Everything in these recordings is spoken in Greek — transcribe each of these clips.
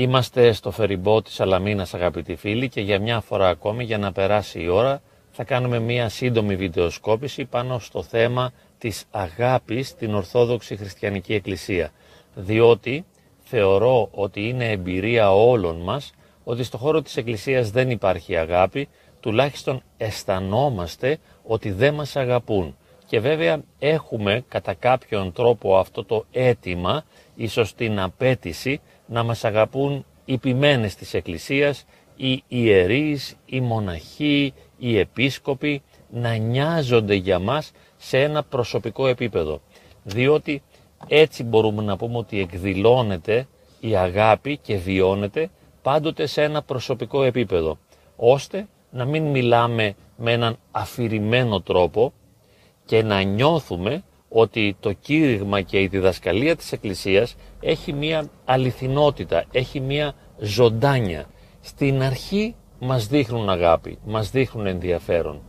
Είμαστε στο φεριμπό της Αλαμίνας αγαπητοί φίλοι και για μια φορά ακόμη για να περάσει η ώρα θα κάνουμε μια σύντομη βιντεοσκόπηση πάνω στο θέμα της αγάπης στην Ορθόδοξη Χριστιανική Εκκλησία. Διότι θεωρώ ότι είναι εμπειρία όλων μας ότι στο χώρο της Εκκλησίας δεν υπάρχει αγάπη, τουλάχιστον αισθανόμαστε ότι δεν μας αγαπούν. Και βέβαια έχουμε κατά κάποιον τρόπο αυτό το αίτημα, ίσως την απέτηση, να μας αγαπούν οι ποιμένες της Εκκλησίας, οι ιερείς, οι μοναχοί, οι επίσκοποι, να νοιάζονται για μας σε ένα προσωπικό επίπεδο. Διότι έτσι μπορούμε να πούμε ότι εκδηλώνεται η αγάπη και βιώνεται πάντοτε σε ένα προσωπικό επίπεδο, ώστε να μην μιλάμε με έναν αφηρημένο τρόπο και να νιώθουμε ότι το κήρυγμα και η διδασκαλία της Εκκλησίας έχει μία αληθινότητα, έχει μία ζωντάνια. Στην αρχή μας δείχνουν αγάπη, μας δείχνουν ενδιαφέρον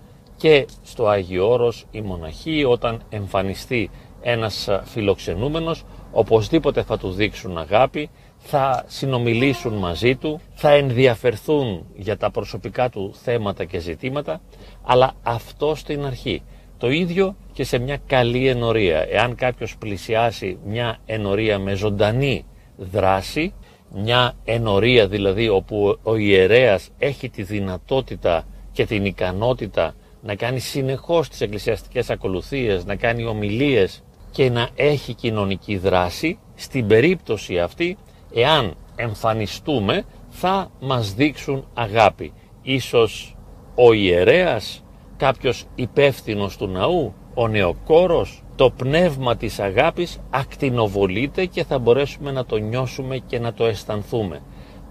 και στο Άγιο Όρος οι μοναχοί όταν εμφανιστεί ένας φιλοξενούμενος οπωσδήποτε θα του δείξουν αγάπη, θα συνομιλήσουν μαζί του, θα ενδιαφερθούν για τα προσωπικά του θέματα και ζητήματα, αλλά αυτό στην αρχή. Το ίδιο και σε μια καλή ενορία. Εάν κάποιος πλησιάσει μια ενορία με ζωντανή δράση, μια ενορία δηλαδή όπου ο ιερέας έχει τη δυνατότητα και την ικανότητα να κάνει συνεχώς τις εκκλησιαστικές ακολουθίες, να κάνει ομιλίες και να έχει κοινωνική δράση, στην περίπτωση αυτή, εάν εμφανιστούμε, θα μας δείξουν αγάπη. Ίσως ο ιερέας κάποιος υπεύθυνος του ναού, ο νεοκόρος, το πνεύμα της αγάπης ακτινοβολείται και θα μπορέσουμε να το νιώσουμε και να το αισθανθούμε.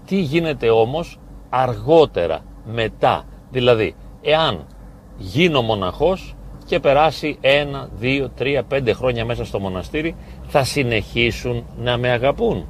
Τι γίνεται όμως αργότερα, μετά, δηλαδή εάν γίνω μοναχός και περάσει ένα, δύο, τρία, πέντε χρόνια μέσα στο μοναστήρι θα συνεχίσουν να με αγαπούν.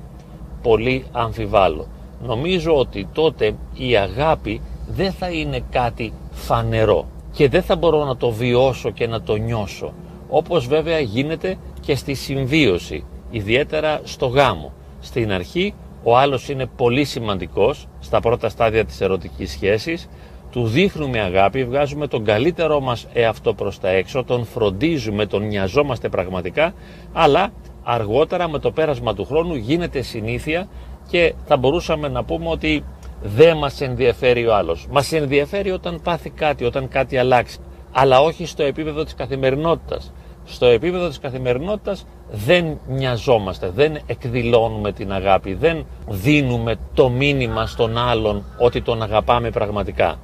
Πολύ αμφιβάλλω. Νομίζω ότι τότε η αγάπη δεν θα είναι κάτι φανερό και δεν θα μπορώ να το βιώσω και να το νιώσω. Όπως βέβαια γίνεται και στη συμβίωση, ιδιαίτερα στο γάμο. Στην αρχή ο άλλος είναι πολύ σημαντικός στα πρώτα στάδια της ερωτικής σχέσης, του δείχνουμε αγάπη, βγάζουμε τον καλύτερό μας εαυτό προς τα έξω, τον φροντίζουμε, τον νοιαζόμαστε πραγματικά, αλλά αργότερα με το πέρασμα του χρόνου γίνεται συνήθεια και θα μπορούσαμε να πούμε ότι δεν μας ενδιαφέρει ο άλλος. Μας ενδιαφέρει όταν πάθει κάτι, όταν κάτι αλλάξει. Αλλά όχι στο επίπεδο της καθημερινότητας. Στο επίπεδο της καθημερινότητας δεν νοιαζόμαστε, δεν εκδηλώνουμε την αγάπη, δεν δίνουμε το μήνυμα στον άλλον ότι τον αγαπάμε πραγματικά.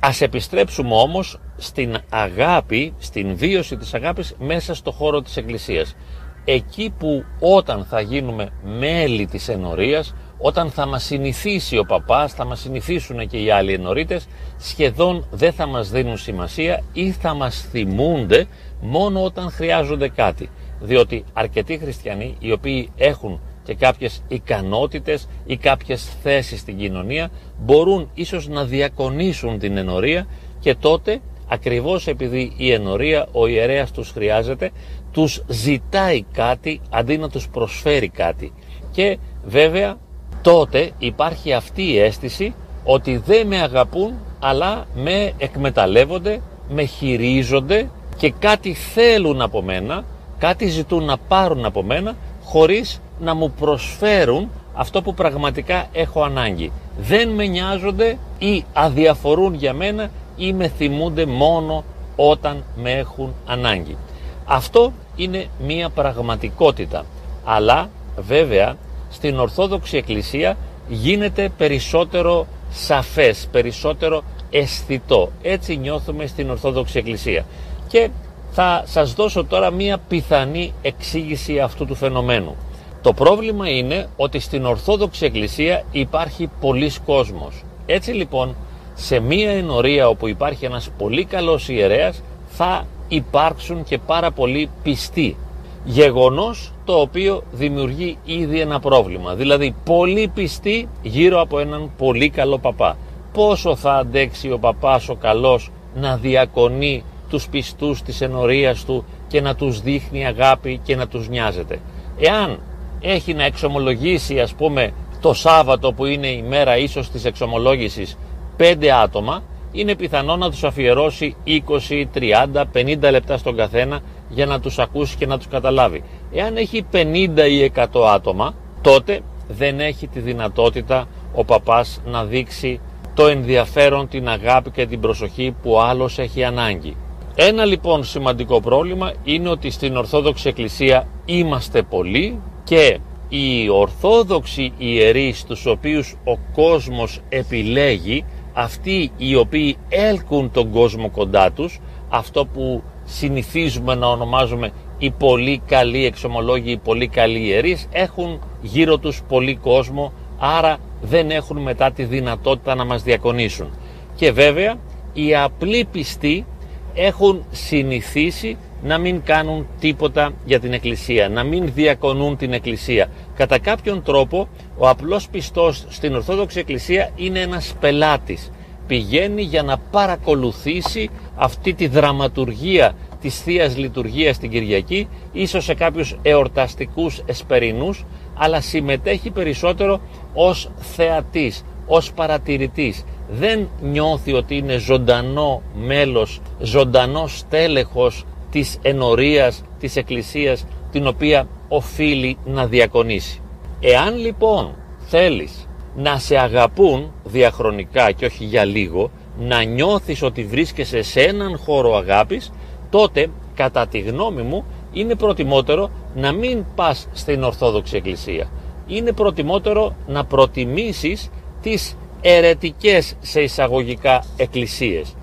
Ας επιστρέψουμε όμως στην αγάπη, στην βίωση της αγάπης μέσα στο χώρο της Εκκλησίας. Εκεί που όταν θα γίνουμε μέλη της ενορίας, όταν θα μας συνηθίσει ο παπάς, θα μας συνηθίσουν και οι άλλοι ενορίτες, σχεδόν δεν θα μας δίνουν σημασία ή θα μας θυμούνται μόνο όταν χρειάζονται κάτι. Διότι αρκετοί χριστιανοί οι οποίοι έχουν και κάποιες ικανότητες ή κάποιες θέσεις στην κοινωνία μπορούν ίσως να διακονήσουν την ενορία και τότε ακριβώς επειδή η ενορία ο ιερέας τους χρειάζεται τους ζητάει κάτι αντί να τους προσφέρει κάτι και βέβαια τότε υπάρχει αυτή η αίσθηση ότι δεν με αγαπούν αλλά με εκμεταλλεύονται, με χειρίζονται και κάτι θέλουν από μένα, κάτι ζητούν να πάρουν από μένα χωρίς να μου προσφέρουν αυτό που πραγματικά έχω ανάγκη. Δεν με νοιάζονται ή αδιαφορούν για μένα ή με θυμούνται μόνο όταν με έχουν ανάγκη. Αυτό είναι μία πραγματικότητα. Αλλά βέβαια στην Ορθόδοξη Εκκλησία γίνεται περισσότερο σαφές, περισσότερο αισθητό. Έτσι νιώθουμε στην Ορθόδοξη Εκκλησία. Και θα σας δώσω τώρα μία πιθανή εξήγηση αυτού του φαινομένου. Το πρόβλημα είναι ότι στην Ορθόδοξη Εκκλησία υπάρχει πολλής κόσμος. Έτσι λοιπόν, σε μία ενορία όπου υπάρχει ένας πολύ καλός ιερέας, θα υπάρξουν και πάρα πολλοί πιστοί. Γεγονός το οποίο δημιουργεί ήδη ένα πρόβλημα. Δηλαδή, πολλοί πιστοί γύρω από έναν πολύ καλό παπά. Πόσο θα αντέξει ο παπάς ο καλός να διακονεί τους πιστούς της ενορίας του και να τους δείχνει αγάπη και να τους νοιάζεται. Εάν έχει να εξομολογήσει ας πούμε το Σάββατο που είναι η μέρα ίσως της εξομολόγησης 5 άτομα, είναι πιθανό να τους αφιερώσει 20, 30, 50 λεπτά στον καθένα για να τους ακούσει και να τους καταλάβει. Εάν έχει 50 ή 100 άτομα, τότε δεν έχει τη δυνατότητα ο παπάς να δείξει το ενδιαφέρον, την αγάπη και την προσοχή που άλλος έχει ανάγκη. Ένα λοιπόν σημαντικό πρόβλημα είναι ότι στην Ορθόδοξη Εκκλησία είμαστε πολλοί και οι Ορθόδοξοι ιερείς τους οποίους ο κόσμος επιλέγει αυτοί οι οποίοι έλκουν τον κόσμο κοντά τους αυτό που συνηθίζουμε να ονομάζουμε οι πολύ καλοί εξομολόγοι, οι πολύ καλοί ιερείς έχουν γύρω τους πολύ κόσμο άρα δεν έχουν μετά τη δυνατότητα να μας διακονήσουν και βέβαια οι απλοί πιστοί έχουν συνηθίσει να μην κάνουν τίποτα για την Εκκλησία, να μην διακονούν την Εκκλησία. Κατά κάποιον τρόπο ο απλός πιστός στην Ορθόδοξη Εκκλησία είναι ένας πελάτης. Πηγαίνει για να παρακολουθήσει αυτή τη δραματουργία της θείας Λειτουργίας την Κυριακή, ίσως σε κάποιους εορταστικούς εσπερινούς, αλλά συμμετέχει περισσότερο ως θεατής, ως παρατηρητής. Δεν νιώθει ότι είναι ζωντανό μέλος, ζωντανό στέλεχος της ενορίας της Εκκλησίας την οποία οφείλει να διακονήσει. Εάν λοιπόν θέλεις να σε αγαπούν διαχρονικά και όχι για λίγο, να νιώθεις ότι βρίσκεσαι σε έναν χώρο αγάπης, τότε κατά τη γνώμη μου είναι προτιμότερο να μην πας στην Ορθόδοξη Εκκλησία. Είναι προτιμότερο να προτιμήσεις τις ερετικές σε εισαγωγικά εκκλησίες.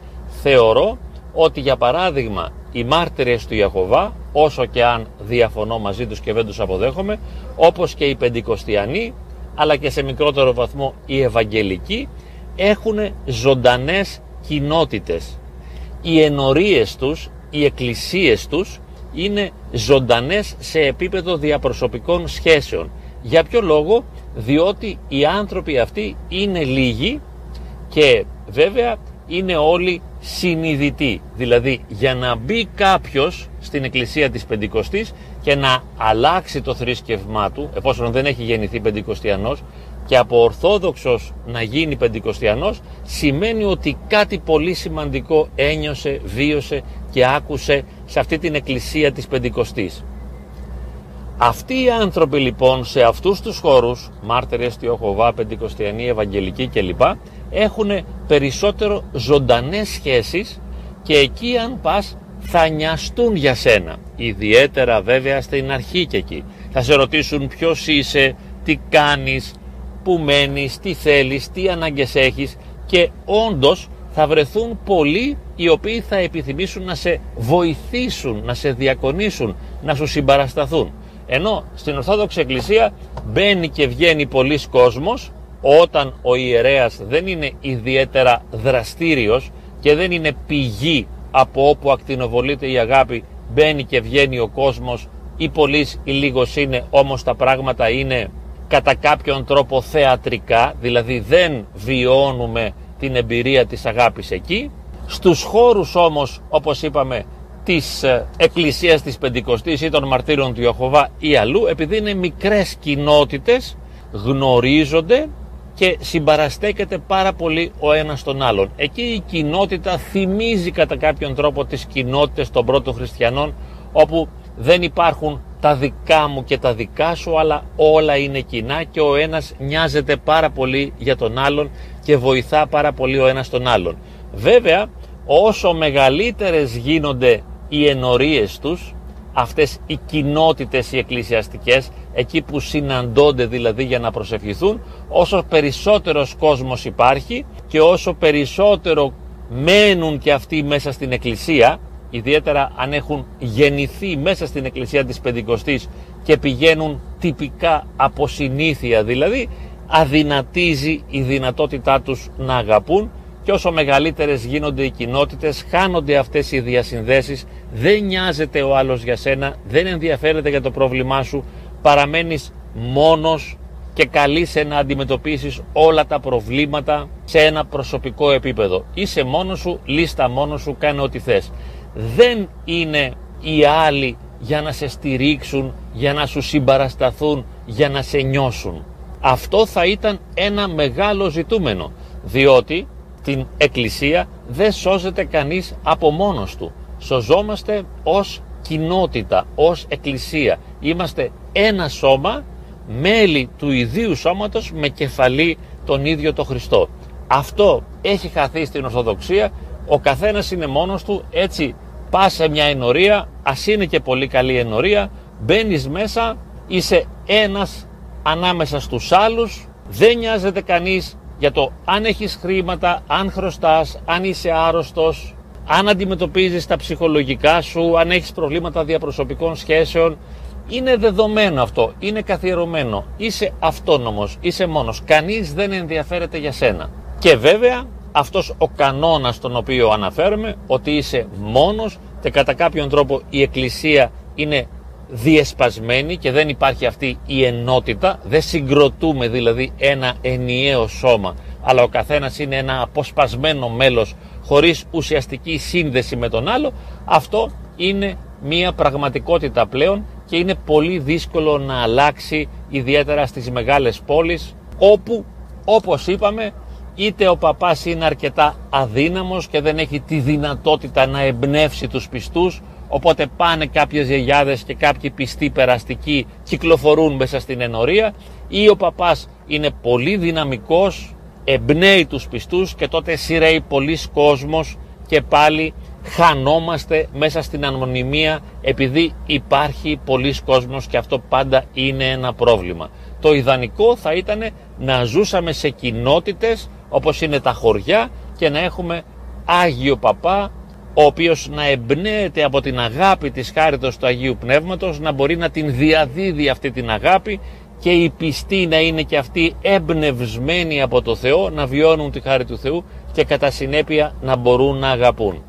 Θεωρώ ότι για παράδειγμα οι μάρτυρες του Ιαχωβά, όσο και αν διαφωνώ μαζί τους και δεν τους αποδέχομαι, όπως και οι Πεντηκοστιανοί, αλλά και σε μικρότερο βαθμό οι Ευαγγελικοί, έχουν ζωντανές κοινότητες. Οι ενορίες τους, οι εκκλησίες τους είναι ζωντανές σε επίπεδο διαπροσωπικών σχέσεων. Για ποιο λόγο, διότι οι άνθρωποι αυτοί είναι λίγοι και βέβαια είναι όλοι συνειδητοί. Δηλαδή για να μπει κάποιος στην εκκλησία της Πεντηκοστής και να αλλάξει το θρήσκευμά του, εφόσον δεν έχει γεννηθεί Πεντηκοστιανός, και από Ορθόδοξος να γίνει Πεντηκοστιανός, σημαίνει ότι κάτι πολύ σημαντικό ένιωσε, βίωσε και άκουσε σε αυτή την εκκλησία της Πεντηκοστής. Αυτοί οι άνθρωποι λοιπόν σε αυτούς τους χώρους, μάρτυρες, Τιοχοβά, Πεντηκοστιανοί, Ευαγγελικοί κλπ, έχουν περισσότερο ζωντανές σχέσεις και εκεί αν πας θα νοιαστούν για σένα. Ιδιαίτερα βέβαια στην αρχή και εκεί. Θα σε ρωτήσουν ποιος είσαι, τι κάνεις, που μένεις, τι θέλεις, τι ανάγκες έχεις και όντως θα βρεθούν πολλοί οι οποίοι θα επιθυμήσουν να σε βοηθήσουν, να σε διακονήσουν, να σου συμπαρασταθούν. Ενώ στην Ορθόδοξη Εκκλησία μπαίνει και βγαίνει πολλοί κόσμος όταν ο ιερέας δεν είναι ιδιαίτερα δραστήριος και δεν είναι πηγή από όπου ακτινοβολείται η αγάπη μπαίνει και βγαίνει ο κόσμος. Ή πολλής ή λίγος είναι όμως τα πράγματα είναι κατά κάποιον τρόπο θεατρικά δηλαδή δεν βιώνουμε την εμπειρία της αγάπης εκεί. Στους χώρους όμως όπως είπαμε της ε, εκκλησίας της Πεντηκοστής ή των μαρτύρων του Ιωχωβά ή αλλού επειδή είναι μικρές κοινότητες γνωρίζονται και συμπαραστέκεται πάρα πολύ ο ένας τον άλλον. Εκεί η κοινότητα θυμίζει κατά κάποιον τρόπο τις κοινότητες των πρώτων χριστιανών όπου δεν υπάρχουν τα δικά μου και τα δικά σου αλλά όλα είναι κοινά και ο ένας νοιάζεται πάρα πολύ για τον άλλον και βοηθά πάρα πολύ ο ένας τον άλλον. Βέβαια όσο μεγαλύτερες γίνονται οι ενορίες τους αυτές οι κοινότητες οι εκκλησιαστικές εκεί που συναντώνται δηλαδή για να προσευχηθούν όσο περισσότερος κόσμος υπάρχει και όσο περισσότερο μένουν και αυτοί μέσα στην εκκλησία ιδιαίτερα αν έχουν γεννηθεί μέσα στην εκκλησία της Πεντηκοστής και πηγαίνουν τυπικά από συνήθεια δηλαδή αδυνατίζει η δυνατότητά τους να αγαπούν και όσο μεγαλύτερες γίνονται οι κοινότητες χάνονται αυτές οι διασυνδέσεις δεν νοιάζεται ο άλλος για σένα δεν ενδιαφέρεται για το πρόβλημά σου παραμένεις μόνος και καλείσαι να αντιμετωπίσεις όλα τα προβλήματα σε ένα προσωπικό επίπεδο. Είσαι μόνος σου, λίστα μόνος σου, κάνε ό,τι θες. Δεν είναι οι άλλοι για να σε στηρίξουν, για να σου συμπαρασταθούν, για να σε νιώσουν. Αυτό θα ήταν ένα μεγάλο ζητούμενο, διότι την Εκκλησία δεν σώζεται κανείς από μόνος του. Σωζόμαστε ως κοινότητα, ως Εκκλησία. Είμαστε ένα σώμα, μέλη του ιδίου σώματος με κεφαλή τον ίδιο το Χριστό. Αυτό έχει χαθεί στην Ορθοδοξία, ο καθένας είναι μόνος του, έτσι πας σε μια ενορία, ας είναι και πολύ καλή ενορία, μπαίνεις μέσα, είσαι ένας ανάμεσα στους άλλους, δεν νοιάζεται κανείς για το αν έχεις χρήματα, αν χρωστάς, αν είσαι άρρωστος, αν αντιμετωπίζεις τα ψυχολογικά σου, αν έχεις προβλήματα διαπροσωπικών σχέσεων. Είναι δεδομένο αυτό, είναι καθιερωμένο. Είσαι αυτόνομος, είσαι μόνος. Κανείς δεν ενδιαφέρεται για σένα. Και βέβαια αυτός ο κανόνας τον οποίο αναφέρομαι, ότι είσαι μόνος και κατά κάποιον τρόπο η Εκκλησία είναι διεσπασμένη και δεν υπάρχει αυτή η ενότητα, δεν συγκροτούμε δηλαδή ένα ενιαίο σώμα, αλλά ο καθένας είναι ένα αποσπασμένο μέλος χωρίς ουσιαστική σύνδεση με τον άλλο, αυτό είναι μία πραγματικότητα πλέον και είναι πολύ δύσκολο να αλλάξει ιδιαίτερα στις μεγάλες πόλεις όπου όπως είπαμε είτε ο παπάς είναι αρκετά αδύναμος και δεν έχει τη δυνατότητα να εμπνεύσει τους πιστούς οπότε πάνε κάποιες γιαγιάδες και κάποιοι πιστοί περαστικοί κυκλοφορούν μέσα στην ενορία ή ο παπάς είναι πολύ δυναμικός, εμπνέει τους πιστούς και τότε σειραίει πολλοί κόσμος και πάλι χανόμαστε μέσα στην ανωνυμία επειδή υπάρχει πολλοί κόσμος και αυτό πάντα είναι ένα πρόβλημα. Το ιδανικό θα ήταν να ζούσαμε σε κοινότητες όπως είναι τα χωριά και να έχουμε Άγιο Παπά ο οποίος να εμπνέεται από την αγάπη της χάριτος του Αγίου Πνεύματος να μπορεί να την διαδίδει αυτή την αγάπη και οι πιστοί να είναι και αυτοί εμπνευσμένοι από το Θεό να βιώνουν τη χάρη του Θεού και κατά συνέπεια να μπορούν να αγαπούν.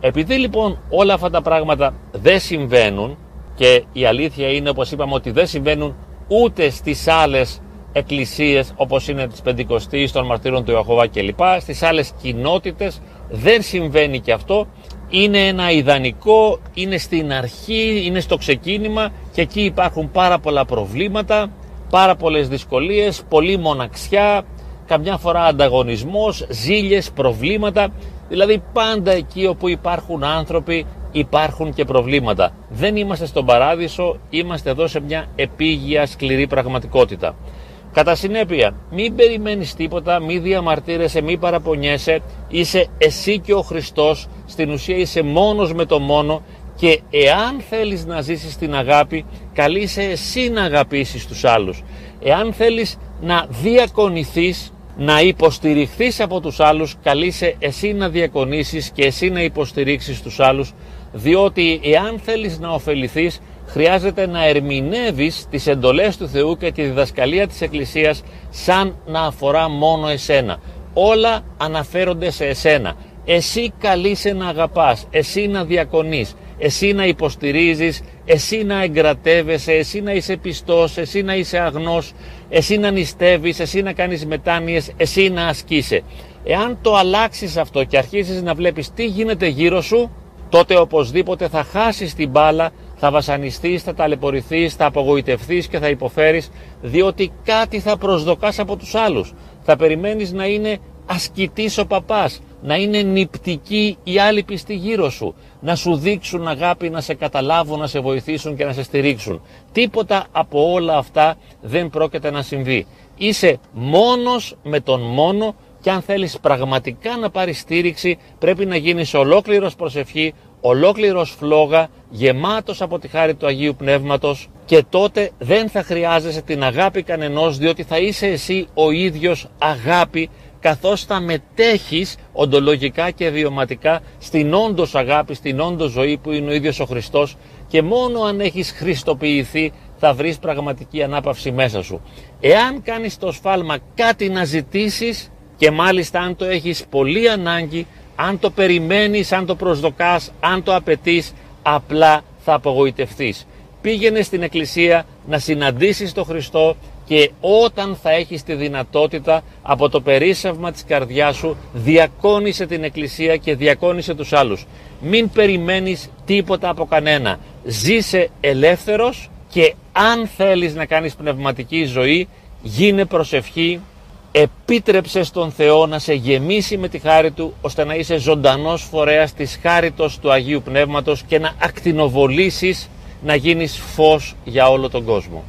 Επειδή λοιπόν όλα αυτά τα πράγματα δεν συμβαίνουν και η αλήθεια είναι όπως είπαμε ότι δεν συμβαίνουν ούτε στις άλλες εκκλησίες όπως είναι της Πεντηκοστής, των Μαρτύρων του Ιωχωβά κλπ. Στις άλλες κοινότητες δεν συμβαίνει και αυτό. Είναι ένα ιδανικό, είναι στην αρχή, είναι στο ξεκίνημα και εκεί υπάρχουν πάρα πολλά προβλήματα, πάρα πολλές δυσκολίες, πολλή μοναξιά, καμιά φορά ανταγωνισμός, ζήλιες, προβλήματα. Δηλαδή πάντα εκεί όπου υπάρχουν άνθρωποι υπάρχουν και προβλήματα. Δεν είμαστε στον παράδεισο, είμαστε εδώ σε μια επίγεια σκληρή πραγματικότητα. Κατά συνέπεια, μην περιμένεις τίποτα, μην διαμαρτύρεσαι, μην παραπονιέσαι, είσαι εσύ και ο Χριστός, στην ουσία είσαι μόνος με το μόνο και εάν θέλεις να ζήσεις την αγάπη, καλείσαι εσύ να αγαπήσεις τους άλλους. Εάν θέλεις να διακονηθείς, να υποστηριχθείς από τους άλλους, καλείσαι εσύ να διακονήσεις και εσύ να υποστηρίξεις τους άλλους, διότι εάν θέλεις να ωφεληθείς, χρειάζεται να ερμηνεύεις τις εντολές του Θεού και τη διδασκαλία της Εκκλησίας σαν να αφορά μόνο εσένα. Όλα αναφέρονται σε εσένα. Εσύ καλείσαι να αγαπάς, εσύ να διακονείς, εσύ να υποστηρίζεις, εσύ να εγκρατεύεσαι, εσύ να είσαι πιστός, εσύ να είσαι αγνός, εσύ να νηστεύεις, εσύ να κάνεις μετάνοιες, εσύ να ασκείσαι. Εάν το αλλάξεις αυτό και αρχίσεις να βλέπεις τι γίνεται γύρω σου, τότε οπωσδήποτε θα χάσεις την μπάλα, θα βασανιστείς, θα ταλαιπωρηθείς, θα απογοητευτείς και θα υποφέρεις, διότι κάτι θα προσδοκάς από τους άλλους. Θα περιμένεις να είναι ασκητής ο παπάς, να είναι νυπτικοί οι άλλοι πιστοί γύρω σου, να σου δείξουν αγάπη, να σε καταλάβουν, να σε βοηθήσουν και να σε στηρίξουν. Τίποτα από όλα αυτά δεν πρόκειται να συμβεί. Είσαι μόνος με τον μόνο και αν θέλεις πραγματικά να πάρεις στήριξη πρέπει να γίνεις ολόκληρος προσευχή, ολόκληρος φλόγα, γεμάτος από τη χάρη του Αγίου Πνεύματος και τότε δεν θα χρειάζεσαι την αγάπη κανενός διότι θα είσαι εσύ ο ίδιος αγάπη καθώς θα μετέχεις οντολογικά και βιωματικά στην όντως αγάπη, στην όντως ζωή που είναι ο ίδιος ο Χριστός και μόνο αν έχεις χριστοποιηθεί θα βρεις πραγματική ανάπαυση μέσα σου. Εάν κάνεις το σφάλμα κάτι να ζητήσεις και μάλιστα αν το έχεις πολύ ανάγκη, αν το περιμένεις, αν το προσδοκάς, αν το απαιτείς, απλά θα απογοητευτείς. Πήγαινε στην εκκλησία να συναντήσεις τον Χριστό και όταν θα έχεις τη δυνατότητα από το περίσσευμα της καρδιάς σου διακόνησε την εκκλησία και διακόνησε τους άλλους. Μην περιμένεις τίποτα από κανένα. Ζήσε ελεύθερος και αν θέλεις να κάνεις πνευματική ζωή γίνε προσευχή, επίτρεψε στον Θεό να σε γεμίσει με τη χάρη Του, ώστε να είσαι ζωντανός φορέας της χάριτος του Αγίου Πνεύματος και να ακτινοβολήσεις να γίνεις φως για όλο τον κόσμο.